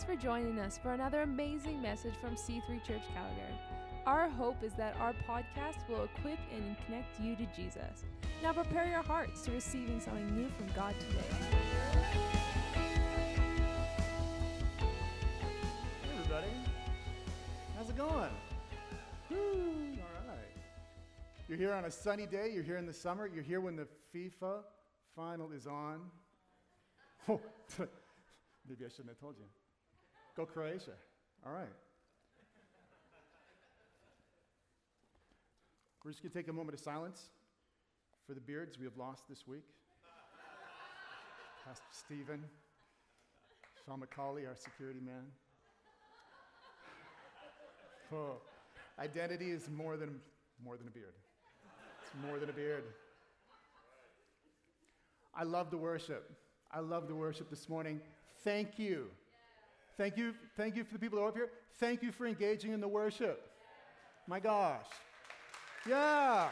Thanks for joining us for another amazing message from C3 Church Calgary. Our hope is that our podcast will equip and connect you to Jesus. Now prepare your hearts to receiving something new from God today. Hey everybody, how's it going? Woo, all right. You're here on a sunny day, you're here in the summer, you're here when the FIFA final is on. Oh, maybe I shouldn't have told you. Go Croatia. All right. We're just going to take a moment of silence for the beards we have lost this week. Pastor Stephen, Sean McCauley, our security man. Oh, identity is more than, more than a beard. It's more than a beard. I love the worship. I love the worship this morning. Thank you. Thank you. Thank you for the people who are up here. Thank you for engaging in the worship. My gosh. Yeah.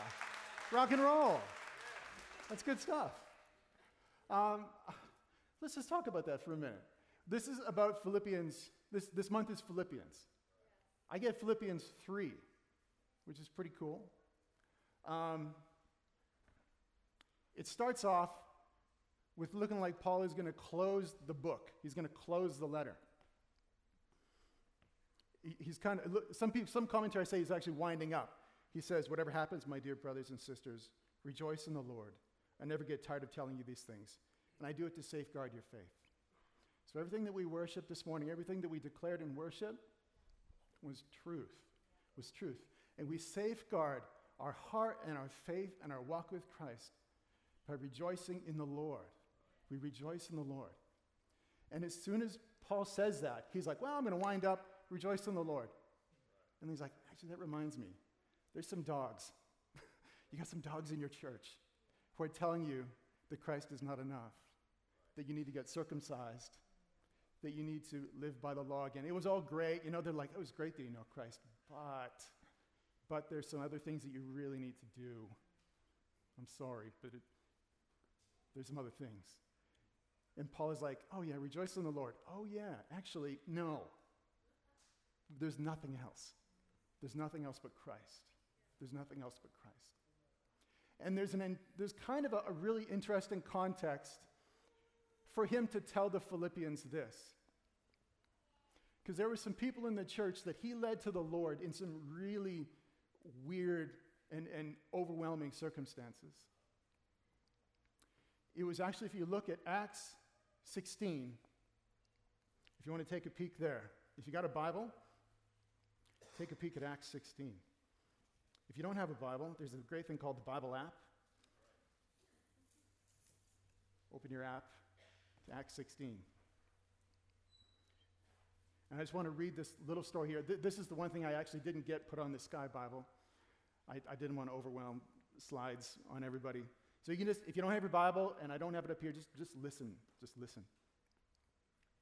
Rock and roll. That's good stuff. Um, let's just talk about that for a minute. This is about Philippians. This, this month is Philippians. I get Philippians 3, which is pretty cool. Um, it starts off with looking like Paul is going to close the book, he's going to close the letter. He's kind of, some, people, some commentary say he's actually winding up. He says, Whatever happens, my dear brothers and sisters, rejoice in the Lord. I never get tired of telling you these things. And I do it to safeguard your faith. So everything that we worship this morning, everything that we declared in worship, was truth, was truth. And we safeguard our heart and our faith and our walk with Christ by rejoicing in the Lord. We rejoice in the Lord. And as soon as Paul says that, he's like, Well, I'm going to wind up, rejoice in the Lord. And he's like, Actually, that reminds me, there's some dogs. you got some dogs in your church who are telling you that Christ is not enough, that you need to get circumcised, that you need to live by the law again. It was all great. You know, they're like, it was great that you know Christ, but, but there's some other things that you really need to do. I'm sorry, but it, there's some other things. And Paul is like, oh yeah, rejoice in the Lord. Oh yeah, actually, no. There's nothing else. There's nothing else but Christ. There's nothing else but Christ. And there's, an, there's kind of a, a really interesting context for him to tell the Philippians this. Because there were some people in the church that he led to the Lord in some really weird and, and overwhelming circumstances. It was actually, if you look at Acts 16, if you want to take a peek there, if you got a Bible, take a peek at Acts 16. If you don't have a Bible, there's a great thing called the Bible app. Open your app to Acts 16. And I just want to read this little story here. This is the one thing I actually didn't get put on the Sky Bible. I, I didn't want to overwhelm slides on everybody. So you can just, if you don't have your Bible and I don't have it up here, just, just listen. Just listen.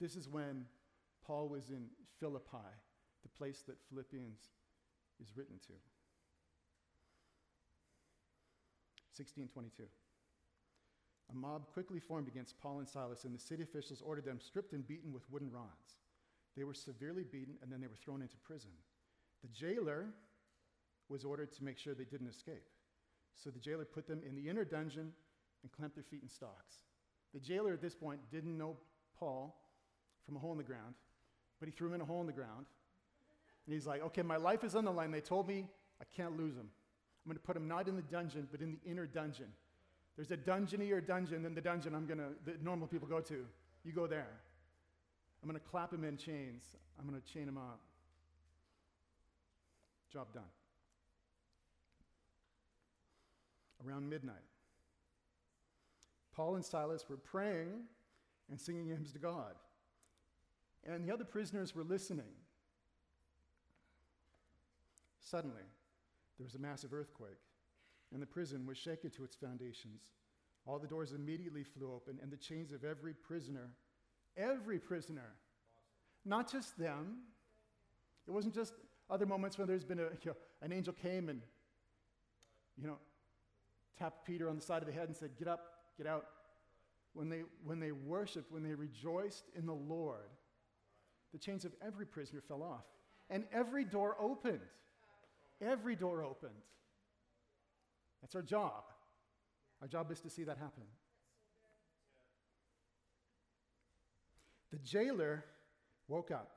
This is when Paul was in Philippi, the place that Philippians is written to. 1622. A mob quickly formed against Paul and Silas, and the city officials ordered them stripped and beaten with wooden rods. They were severely beaten, and then they were thrown into prison. The jailer was ordered to make sure they didn't escape. So the jailer put them in the inner dungeon and clamped their feet in stocks. The jailer at this point didn't know Paul from a hole in the ground, but he threw him in a hole in the ground. And he's like, okay, my life is on the line. They told me I can't lose him. I'm going to put him not in the dungeon, but in the inner dungeon. There's a dungeonier dungeon than the dungeon I'm going to, that normal people go to. You go there. I'm going to clap him in chains. I'm going to chain him up. Job done. Around midnight, Paul and Silas were praying and singing hymns to God. And the other prisoners were listening. Suddenly, there was a massive earthquake and the prison was shaken to its foundations. All the doors immediately flew open, and the chains of every prisoner, every prisoner, not just them. It wasn't just other moments when there's been a, you know, an angel came and, you know, tapped Peter on the side of the head and said, Get up, get out. When they, when they worshiped, when they rejoiced in the Lord, the chains of every prisoner fell off, and every door opened. Every door opened. That's our job. Our job is to see that happen. The jailer woke up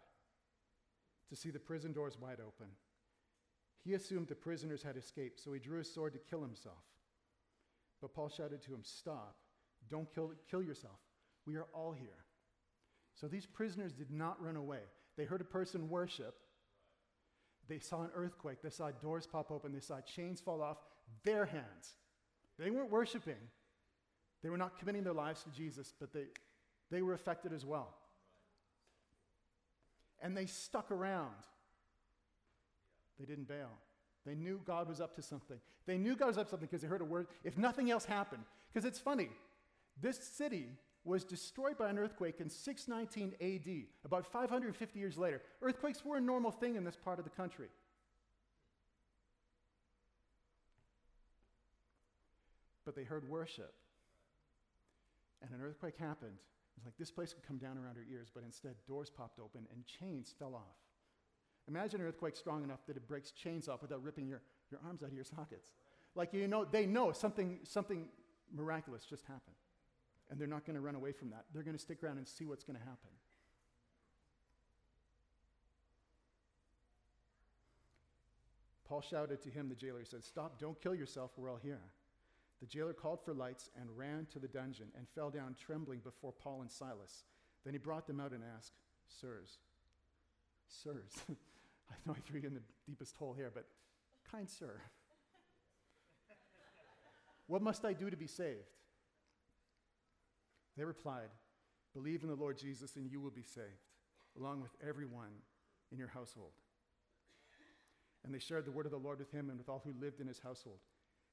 to see the prison doors wide open. He assumed the prisoners had escaped, so he drew his sword to kill himself. But Paul shouted to him, Stop, don't kill, kill yourself. We are all here. So these prisoners did not run away. They heard a person worship. They saw an earthquake. They saw doors pop open. They saw chains fall off their hands. They weren't worshiping. They were not committing their lives to Jesus, but they, they were affected as well. And they stuck around. They didn't bail. They knew God was up to something. They knew God was up to something because they heard a word, if nothing else happened. Because it's funny, this city was destroyed by an earthquake in 619 AD, about 550 years later. Earthquakes were a normal thing in this part of the country. But they heard worship. And an earthquake happened. It was like this place could come down around our ears, but instead doors popped open and chains fell off. Imagine an earthquake strong enough that it breaks chains off without ripping your, your arms out of your sockets. Like you know, they know something, something miraculous just happened. And they're not going to run away from that. They're going to stick around and see what's going to happen. Paul shouted to him, the jailer, he said, Stop, don't kill yourself, we're all here. The jailer called for lights and ran to the dungeon and fell down trembling before Paul and Silas. Then he brought them out and asked, Sirs, sirs, I know I threw you in the deepest hole here, but kind sir, what must I do to be saved? They replied, Believe in the Lord Jesus and you will be saved, along with everyone in your household. And they shared the word of the Lord with him and with all who lived in his household.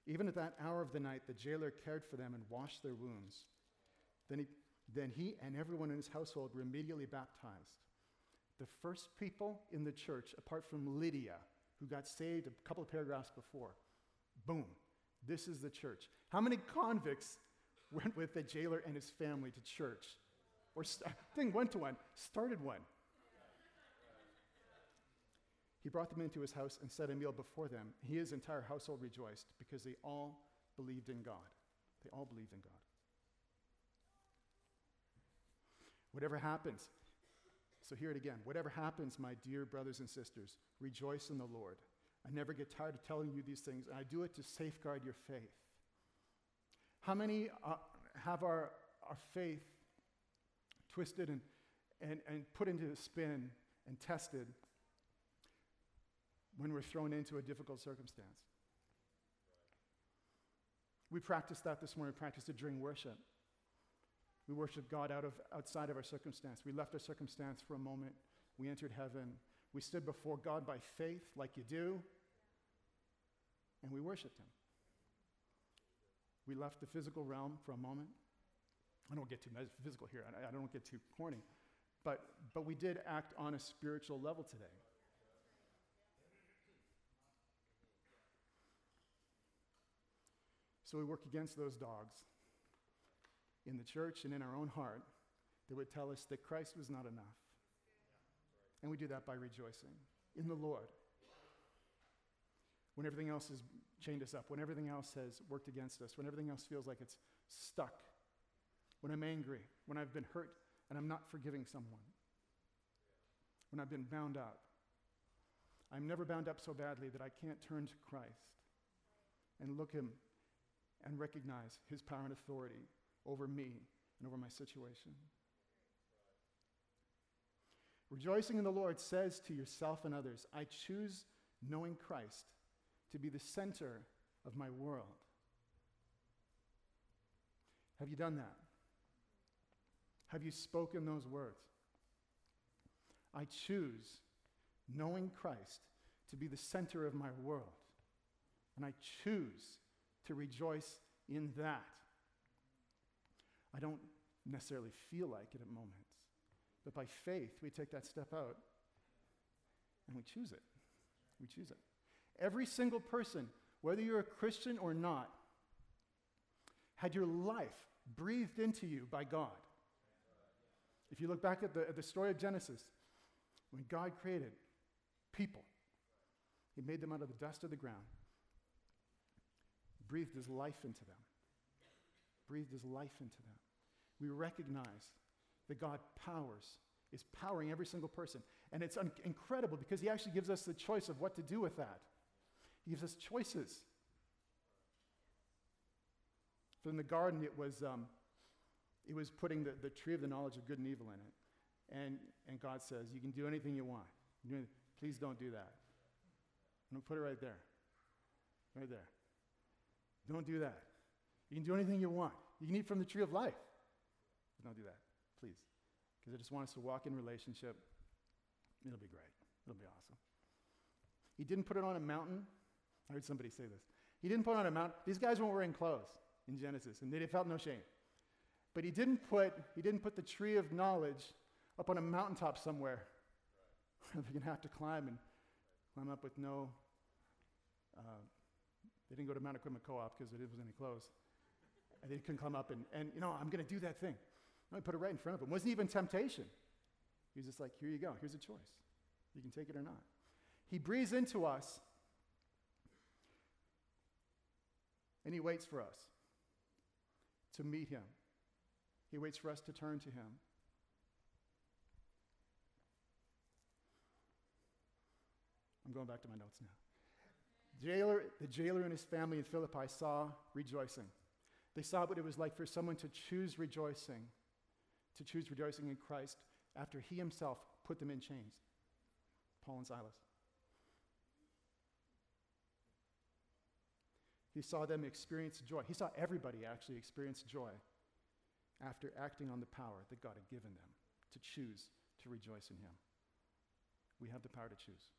Even at that hour of the night, the jailer cared for them and washed their wounds. Then he, then he and everyone in his household were immediately baptized. The first people in the church, apart from Lydia, who got saved a couple of paragraphs before, boom, this is the church. How many convicts went with the jailer and his family to church? Or st- I think went to one, started one. He brought them into his house and set a meal before them. He, his entire household rejoiced because they all believed in God. They all believed in God. Whatever happens, so hear it again. Whatever happens, my dear brothers and sisters, rejoice in the Lord. I never get tired of telling you these things, and I do it to safeguard your faith. How many uh, have our, our faith twisted and, and, and put into a spin and tested when we're thrown into a difficult circumstance? We practiced that this morning, we practiced it during worship. We worshiped God out of, outside of our circumstance. We left our circumstance for a moment. We entered heaven. We stood before God by faith, like you do, and we worshiped Him. We left the physical realm for a moment. I don't get too physical here, I don't get too corny, but, but we did act on a spiritual level today. So we work against those dogs in the church and in our own heart that would tell us that Christ was not enough. And we do that by rejoicing in the Lord. When everything else has chained us up, when everything else has worked against us, when everything else feels like it's stuck, when I'm angry, when I've been hurt and I'm not forgiving someone, when I've been bound up. I'm never bound up so badly that I can't turn to Christ and look him and recognize his power and authority over me and over my situation. Rejoicing in the Lord says to yourself and others, I choose knowing Christ to be the center of my world. Have you done that? Have you spoken those words? I choose knowing Christ to be the center of my world. And I choose to rejoice in that. I don't necessarily feel like it at moments. But by faith, we take that step out and we choose it. We choose it. Every single person, whether you're a Christian or not, had your life breathed into you by God. If you look back at the, at the story of Genesis, When God created people, He made them out of the dust of the ground, breathed His life into them, breathed His life into them. We recognize that God powers, is powering every single person. And it's un- incredible because He actually gives us the choice of what to do with that. He gives us choices. So in the garden, it was, um, it was putting the, the tree of the knowledge of good and evil in it. And, and God says, You can do anything you want. Please don't do that. I'm put it right there. Right there. Don't do that. You can do anything you want. You can eat from the tree of life. But don't do that, please. Because I just want us to walk in relationship. It'll be great. It'll be awesome. He didn't put it on a mountain. I heard somebody say this. He didn't put on a mount. These guys weren't wearing clothes in Genesis, and they felt no shame. But he didn't put, he didn't put the tree of knowledge up on a mountaintop somewhere. They're going to have to climb and climb up with no. Uh, they didn't go to Mount Equipment Co-op because there wasn't any clothes. And they couldn't climb up and, and you know, I'm going to do that thing. No, he put it right in front of him. It wasn't even temptation. He was just like, here you go. Here's a choice. You can take it or not. He breathes into us and he waits for us to meet him. He waits for us to turn to him. I'm going back to my notes now. Jailer, the jailer and his family in Philippi saw rejoicing. They saw what it was like for someone to choose rejoicing, to choose rejoicing in Christ after he himself put them in chains. Paul and Silas. He saw them experience joy. He saw everybody actually experience joy after acting on the power that God had given them to choose to rejoice in Him. We have the power to choose.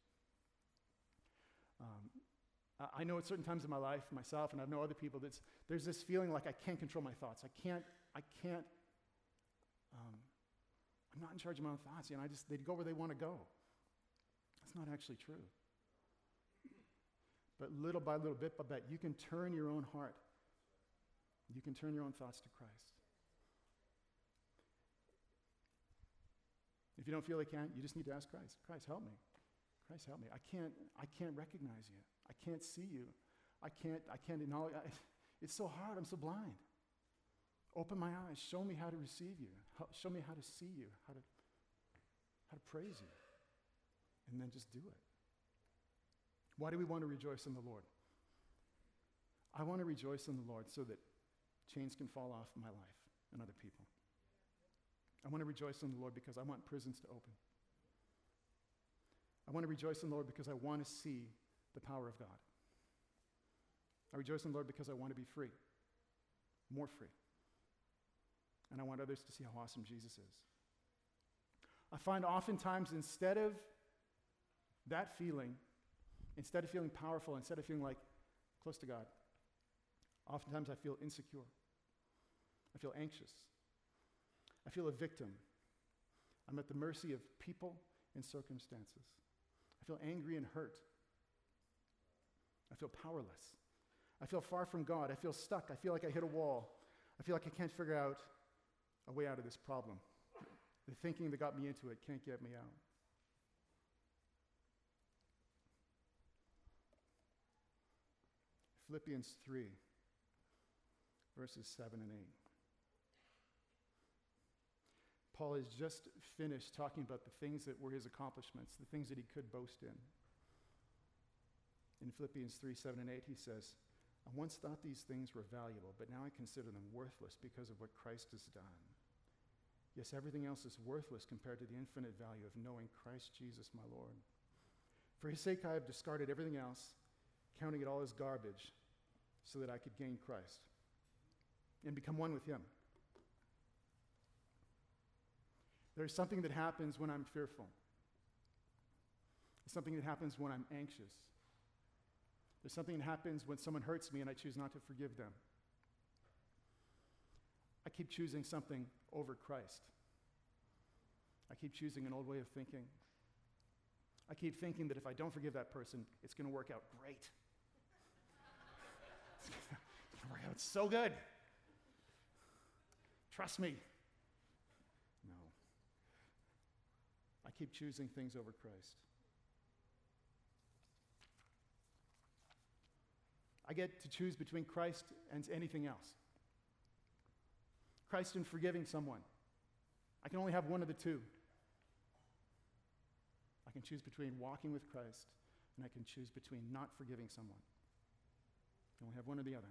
Um, I know at certain times in my life, myself, and I know other people, that there's this feeling like I can't control my thoughts. I can't, I can't, um, I'm not in charge of my own thoughts. You know, I just, they go where they want to go. That's not actually true. But little by little, bit by bit, you can turn your own heart. You can turn your own thoughts to Christ. If you don't feel you can, you just need to ask Christ. Christ, help me. Christ, help me. I can't, I can't recognize you. I can't see you. I can't, I can't acknowledge. I, it's so hard. I'm so blind. Open my eyes. Show me how to receive you. show me how to see you, how to, how to praise you. And then just do it. Why do we want to rejoice in the Lord? I want to rejoice in the Lord so that chains can fall off my life and other people. I want to rejoice in the Lord because I want prisons to open. I want to rejoice in the Lord because I want to see the power of God. I rejoice in the Lord because I want to be free, more free. And I want others to see how awesome Jesus is. I find oftentimes instead of that feeling, instead of feeling powerful, instead of feeling like close to God, oftentimes I feel insecure. I feel anxious. I feel a victim. I'm at the mercy of people and circumstances. I feel angry and hurt. I feel powerless. I feel far from God. I feel stuck. I feel like I hit a wall. I feel like I can't figure out a way out of this problem. The thinking that got me into it can't get me out. Philippians 3, verses 7 and 8. Paul has just finished talking about the things that were his accomplishments, the things that he could boast in. In Philippians 3 7 and 8, he says, I once thought these things were valuable, but now I consider them worthless because of what Christ has done. Yes, everything else is worthless compared to the infinite value of knowing Christ Jesus, my Lord. For his sake, I have discarded everything else, counting it all as garbage, so that I could gain Christ and become one with him. There's something that happens when I'm fearful. There's something that happens when I'm anxious. There's something that happens when someone hurts me and I choose not to forgive them. I keep choosing something over Christ. I keep choosing an old way of thinking. I keep thinking that if I don't forgive that person, it's going to work out great. it's out so good. Trust me. No. I keep choosing things over Christ. I get to choose between Christ and anything else. Christ and forgiving someone. I can only have one of the two. I can choose between walking with Christ and I can choose between not forgiving someone. I only have one or the other.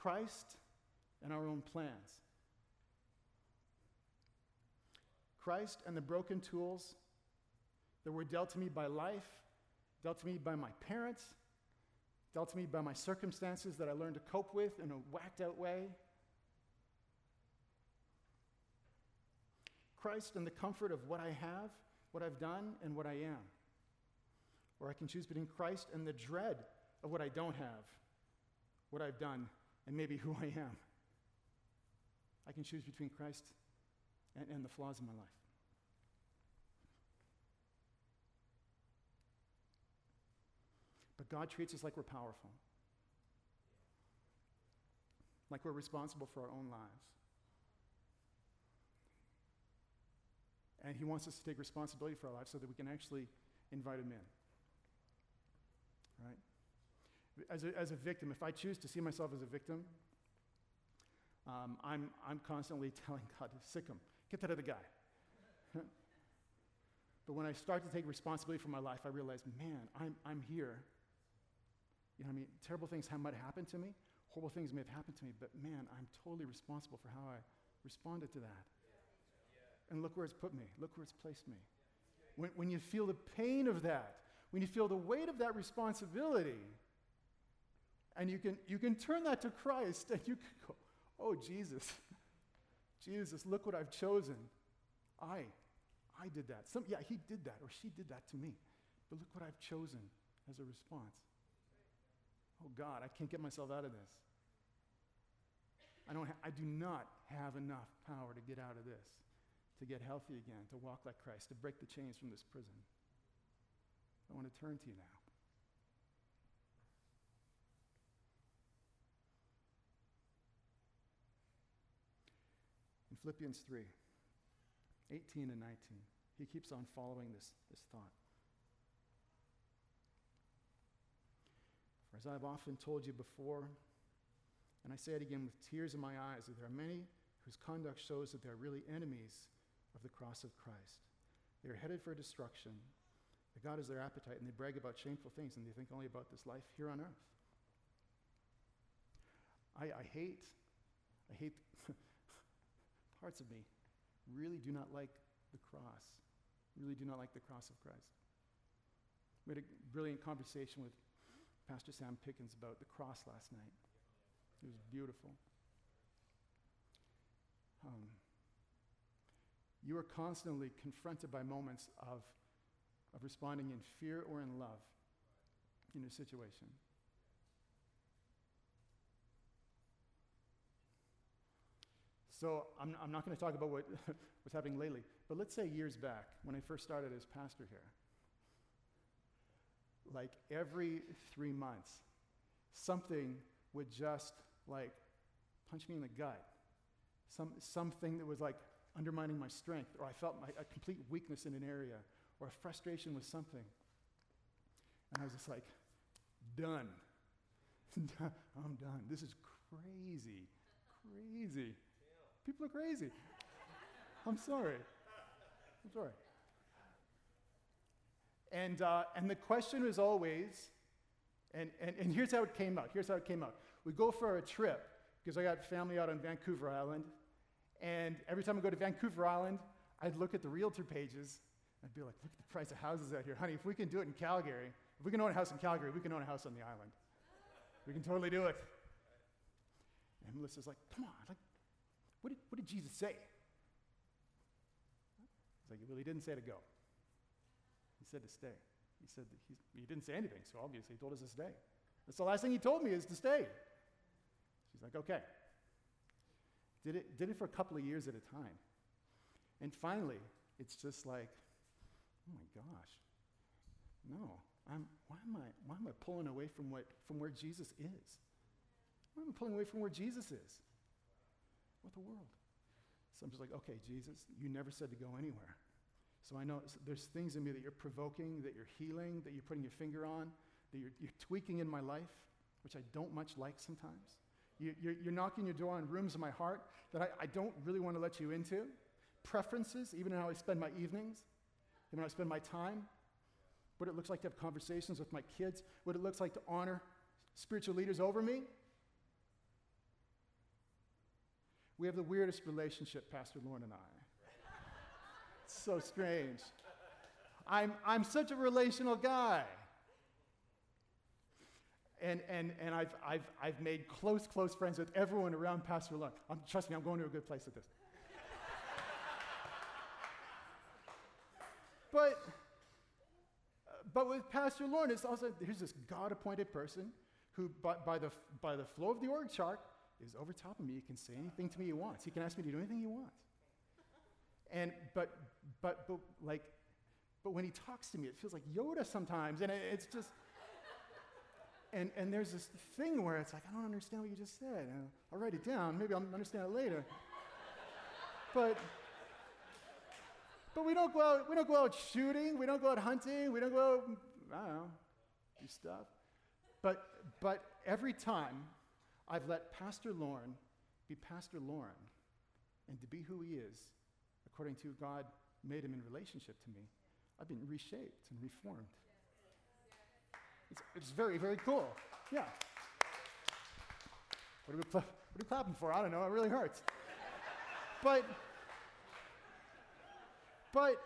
Christ and our own plans. Christ and the broken tools that were dealt to me by life, dealt to me by my parents, dealt to me by my circumstances that I learned to cope with in a whacked out way. Christ and the comfort of what I have, what I've done, and what I am. Or I can choose between Christ and the dread of what I don't have, what I've done, and maybe who I am. I can choose between Christ and, and the flaws in my life. But God treats us like we're powerful, like we're responsible for our own lives. And He wants us to take responsibility for our lives so that we can actually invite Him in. Right? As a, as a victim, if I choose to see myself as a victim, um, I'm, I'm constantly telling God sic him, get that other guy. but when I start to take responsibility for my life, I realize, man, I'm, I'm here. You know I mean? Terrible things have, might happen to me, horrible things may have happened to me, but man, I'm totally responsible for how I responded to that. And look where it's put me, look where it's placed me. When, when you feel the pain of that, when you feel the weight of that responsibility, and you can, you can turn that to Christ and you can go, Oh, Jesus, Jesus, look what I've chosen. I, I did that. Some, yeah, he did that, or she did that to me. But look what I've chosen as a response. Oh, God, I can't get myself out of this. I, don't ha- I do not have enough power to get out of this, to get healthy again, to walk like Christ, to break the chains from this prison. I want to turn to you now. Philippians 3 18 and 19. He keeps on following this, this thought. For as I've often told you before, and I say it again with tears in my eyes, that there are many whose conduct shows that they're really enemies of the cross of Christ. They are headed for destruction. That God is their appetite, and they brag about shameful things, and they think only about this life here on earth. I, I hate, I hate parts of me really do not like the cross, really do not like the cross of Christ. We had a brilliant conversation with Pastor Sam Pickens about the cross last night. It was beautiful. Um, you are constantly confronted by moments of, of responding in fear or in love in a situation. So I'm, I'm not going to talk about what, what's happening lately, but let's say years back when I first started as pastor here. Like every three months, something would just like punch me in the gut. Some, something that was like undermining my strength, or I felt my, a complete weakness in an area, or a frustration with something. And I was just like, done. I'm done. This is crazy, crazy. People are crazy. I'm sorry. I'm sorry. And, uh, and the question was always, and, and, and here's how it came out. Here's how it came out. We go for a trip, because I got family out on Vancouver Island. And every time I go to Vancouver Island, I'd look at the realtor pages. I'd be like, look at the price of houses out here. Honey, if we can do it in Calgary, if we can own a house in Calgary, we can own a house on the island. We can totally do it. And Melissa's like, come on, like, what did, what did Jesus say? He's like, well, he didn't say to go. He said to stay. He said he didn't say anything, so obviously he told us to stay. That's the last thing he told me is to stay. She's like, okay. Did it, did it for a couple of years at a time. And finally, it's just like, oh my gosh, no, I'm, why, am I, why am I pulling away from, what, from where Jesus is? Why am I pulling away from where Jesus is? What the world? So I'm just like, okay, Jesus, you never said to go anywhere. So I know there's things in me that you're provoking, that you're healing, that you're putting your finger on, that you're, you're tweaking in my life, which I don't much like sometimes. You, you're, you're knocking your door on rooms in my heart that I, I don't really want to let you into. Preferences, even how I spend my evenings, even how I spend my time, what it looks like to have conversations with my kids, what it looks like to honor spiritual leaders over me. We have the weirdest relationship, Pastor Lauren and I. it's so strange. I'm, I'm such a relational guy. And, and, and I've, I've, I've made close, close friends with everyone around Pastor Lauren. I'm, trust me, I'm going to a good place with this. but, but with Pastor Lauren, it's also, here's this God appointed person who, by, by, the, by the flow of the org chart, is over top of me. He can say anything to me he wants. He can ask me to do anything he wants. And, but, but, but, like, but when he talks to me, it feels like Yoda sometimes. And it, it's just, and, and there's this thing where it's like, I don't understand what you just said. I'll write it down. Maybe I'll understand it later. but, but we don't go out, we don't go out shooting, we don't go out hunting, we don't go out, I don't know, do stuff. But, but every time I've let Pastor Lauren be Pastor Lauren and to be who he is, according to God made him in relationship to me, I've been reshaped and reformed. It's, it's very, very cool. Yeah. What are, we what are we clapping for? I don't know. It really hurts. but, but,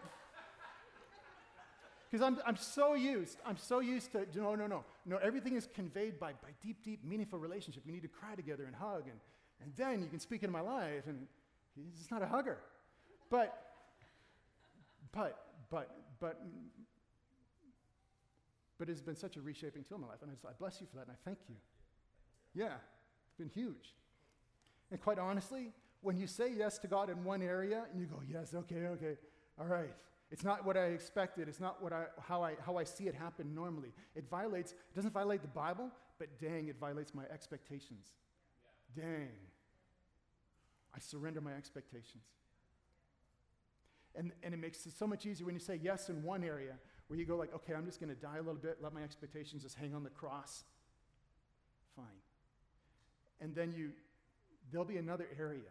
because I'm, I'm so used, I'm so used to, no, no, no. No, everything is conveyed by, by deep, deep, meaningful relationship. We need to cry together and hug, and, and then you can speak into my life, and he's not a hugger. But, but, but, but, but it's been such a reshaping tool in my life, and I, just, I bless you for that, and I thank you. Yeah, it's been huge. And quite honestly, when you say yes to God in one area, and you go, yes, okay, okay, all right, it's not what I expected. It's not what I, how, I, how I see it happen normally. It violates, it doesn't violate the Bible, but dang, it violates my expectations. Dang. I surrender my expectations. And, and it makes it so much easier when you say yes in one area where you go like, okay, I'm just going to die a little bit, let my expectations just hang on the cross. Fine. And then you, there'll be another area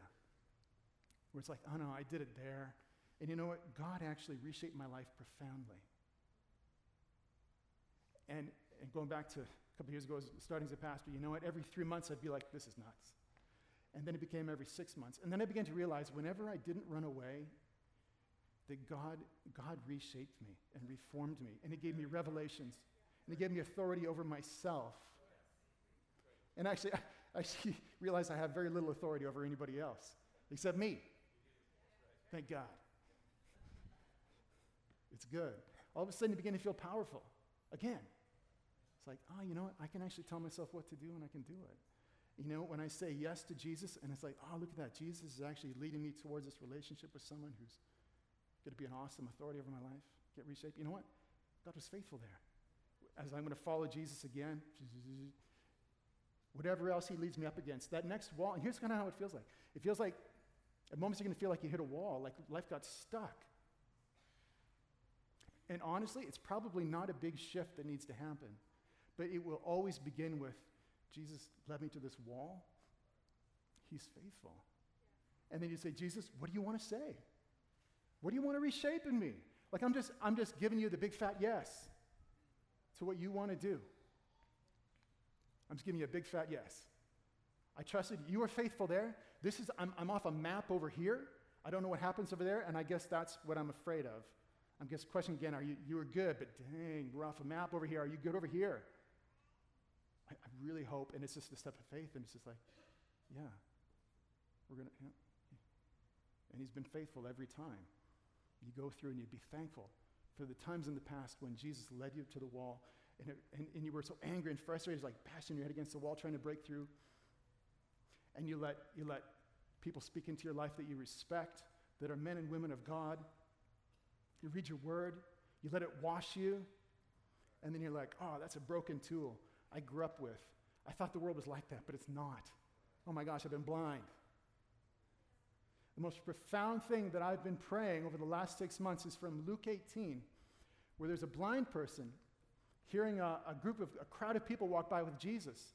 where it's like, oh no, I did it there. And you know what? God actually reshaped my life profoundly. And, and going back to a couple years ago, starting as a pastor, you know what? Every three months, I'd be like, this is nuts. And then it became every six months. And then I began to realize whenever I didn't run away, that God, God reshaped me and reformed me. And He gave me revelations. And He gave me authority over myself. And actually, I actually realized I have very little authority over anybody else except me. Thank God. It's good. All of a sudden, you begin to feel powerful again. It's like, oh, you know what? I can actually tell myself what to do and I can do it. You know, when I say yes to Jesus, and it's like, oh, look at that. Jesus is actually leading me towards this relationship with someone who's going to be an awesome authority over my life, get reshaped. You know what? God was faithful there. As I'm going to follow Jesus again, whatever else he leads me up against, that next wall, and here's kind of how it feels like. It feels like at moments you're going to feel like you hit a wall, like life got stuck. And honestly, it's probably not a big shift that needs to happen, but it will always begin with Jesus led me to this wall. He's faithful. And then you say, Jesus, what do you want to say? What do you want to reshape in me? Like I'm just, I'm just giving you the big fat yes to what you want to do. I'm just giving you a big fat yes. I trusted you were faithful there. This is I'm, I'm off a map over here. I don't know what happens over there, and I guess that's what I'm afraid of. I'm guess question again, are you, you were good, but dang, we're off a map over here. Are you good over here? I, I really hope, and it's just a step of faith, and it's just like, yeah, we're going to, and he's been faithful every time. You go through and you be thankful for the times in the past when Jesus led you to the wall and, it, and, and you were so angry and frustrated, like bashing your head against the wall, trying to break through. And you let, you let people speak into your life that you respect, that are men and women of God, you read your word, you let it wash you, and then you're like, oh, that's a broken tool I grew up with. I thought the world was like that, but it's not. Oh my gosh, I've been blind. The most profound thing that I've been praying over the last six months is from Luke 18, where there's a blind person hearing a, a group of, a crowd of people walk by with Jesus.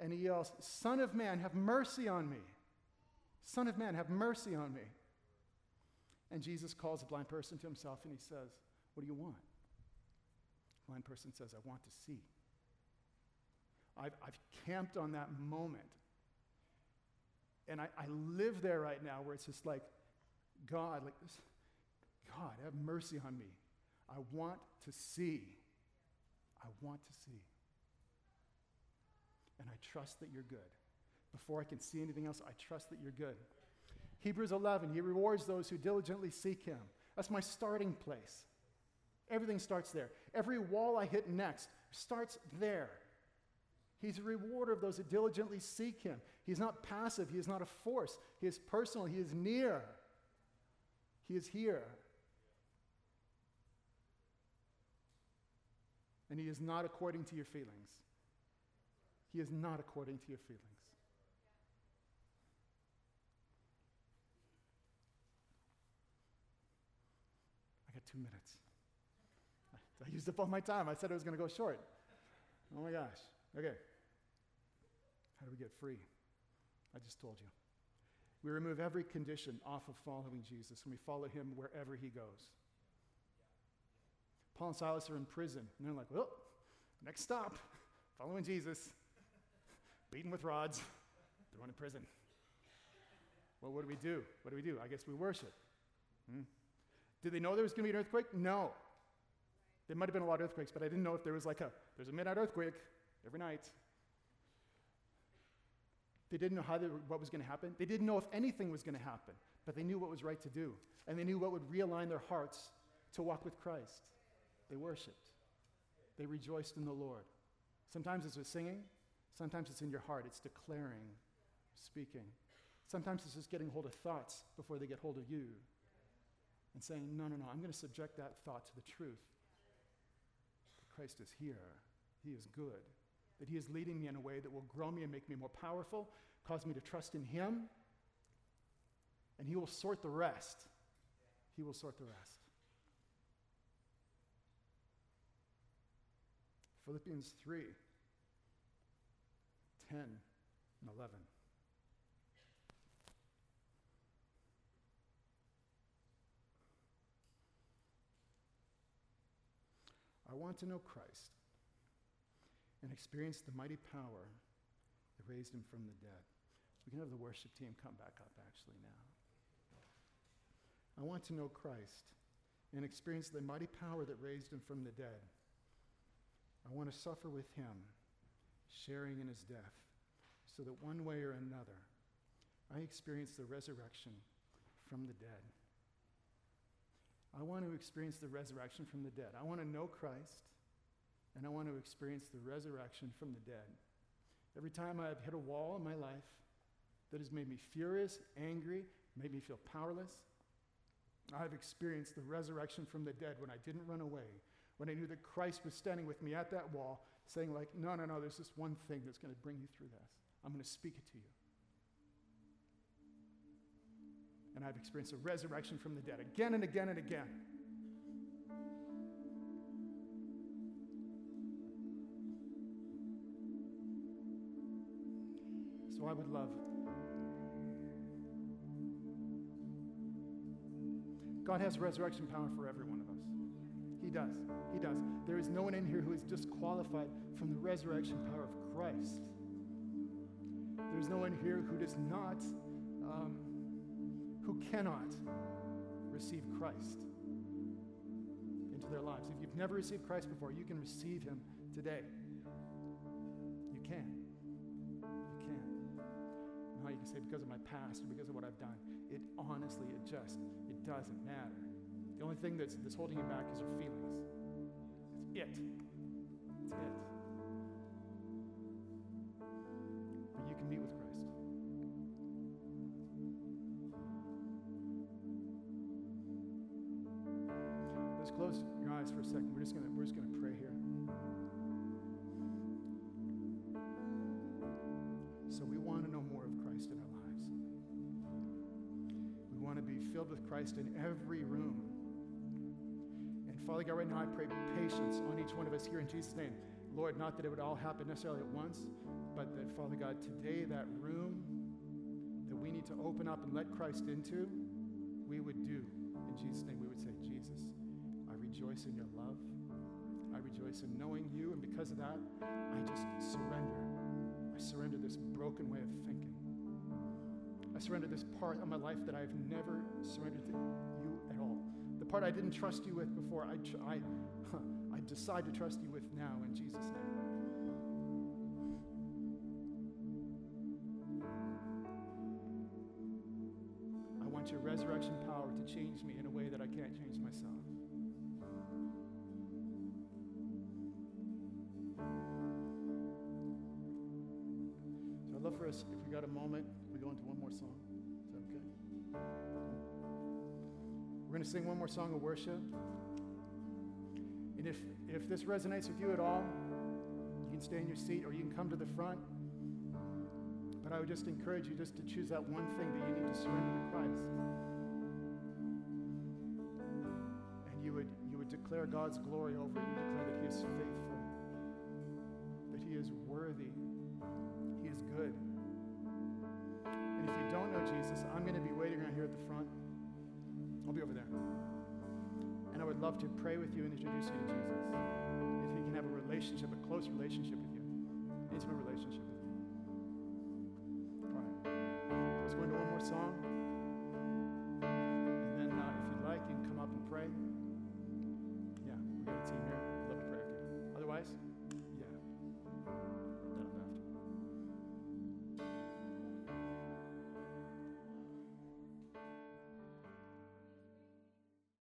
And he yells, Son of man, have mercy on me. Son of man, have mercy on me. And Jesus calls the blind person to himself and he says, What do you want? The blind person says, I want to see. I've, I've camped on that moment. And I, I live there right now where it's just like, God, like this, God, have mercy on me. I want to see. I want to see. And I trust that you're good. Before I can see anything else, I trust that you're good. Hebrews 11, he rewards those who diligently seek him. That's my starting place. Everything starts there. Every wall I hit next starts there. He's a rewarder of those who diligently seek him. He's not passive, he is not a force. He is personal, he is near. He is here. And he is not according to your feelings. He is not according to your feelings. I got two minutes. I used up all my time. I said I was going to go short. Oh my gosh. Okay. How do we get free? I just told you. We remove every condition off of following Jesus and we follow him wherever he goes. Paul and Silas are in prison, and they're like, well, next stop, following Jesus, beaten with rods, thrown in prison. Well, what do we do? What do we do? I guess we worship. Hmm? Did they know there was going to be an earthquake? No. There might have been a lot of earthquakes, but I didn't know if there was like a, there's a midnight earthquake every night. They didn't know how they, what was going to happen. They didn't know if anything was going to happen, but they knew what was right to do. And they knew what would realign their hearts to walk with Christ. They worshiped. They rejoiced in the Lord. Sometimes it's with singing, sometimes it's in your heart. It's declaring, speaking. Sometimes it's just getting hold of thoughts before they get hold of you and saying, No, no, no, I'm going to subject that thought to the truth. That Christ is here, He is good that He is leading me in a way that will grow me and make me more powerful, cause me to trust in Him, and He will sort the rest. He will sort the rest. Philippians 3 10 and 11. I want to know Christ and experience the mighty power that raised him from the dead. We can have the worship team come back up actually now. I want to know Christ and experience the mighty power that raised him from the dead. I want to suffer with him, sharing in his death, so that one way or another I experience the resurrection from the dead. I want to experience the resurrection from the dead. I want to know Christ and I want to experience the resurrection from the dead. Every time I've hit a wall in my life that has made me furious, angry, made me feel powerless, I've experienced the resurrection from the dead when I didn't run away, when I knew that Christ was standing with me at that wall, saying, like, no, no, no, there's this one thing that's going to bring you through this. I'm going to speak it to you. And I've experienced a resurrection from the dead again and again and again. So I would love. God has resurrection power for every one of us. He does. He does. There is no one in here who is disqualified from the resurrection power of Christ. There's no one here who does not, um, who cannot receive Christ into their lives. If you've never received Christ before, you can receive him today. You can You can. And how you can say because of my past or because of what I've done. It honestly, it just, it doesn't matter. The only thing that's, that's holding you back is your feelings. It's it. Father God, right now I pray patience on each one of us here in Jesus' name. Lord, not that it would all happen necessarily at once, but that, Father God, today that room that we need to open up and let Christ into, we would do. In Jesus' name, we would say, Jesus, I rejoice in your love. I rejoice in knowing you, and because of that, I just surrender. I surrender this broken way of thinking. I surrender this part of my life that I've never surrendered to part I didn't trust you with before, I, tr- I, I decide to trust you with now in Jesus' name. I want your resurrection power to change me in a way that I can't change myself. So I'd love for us, if we got a moment, we go into one more song. We're going to sing one more song of worship. And if, if this resonates with you at all, you can stay in your seat or you can come to the front. But I would just encourage you just to choose that one thing that you need to surrender to Christ. And you would, you would declare God's glory over. You declare that He is faithful, love to pray with you and introduce you to Jesus. If he can have a relationship, a close relationship with you, intimate relationship with you. All right. Let's go into one more song.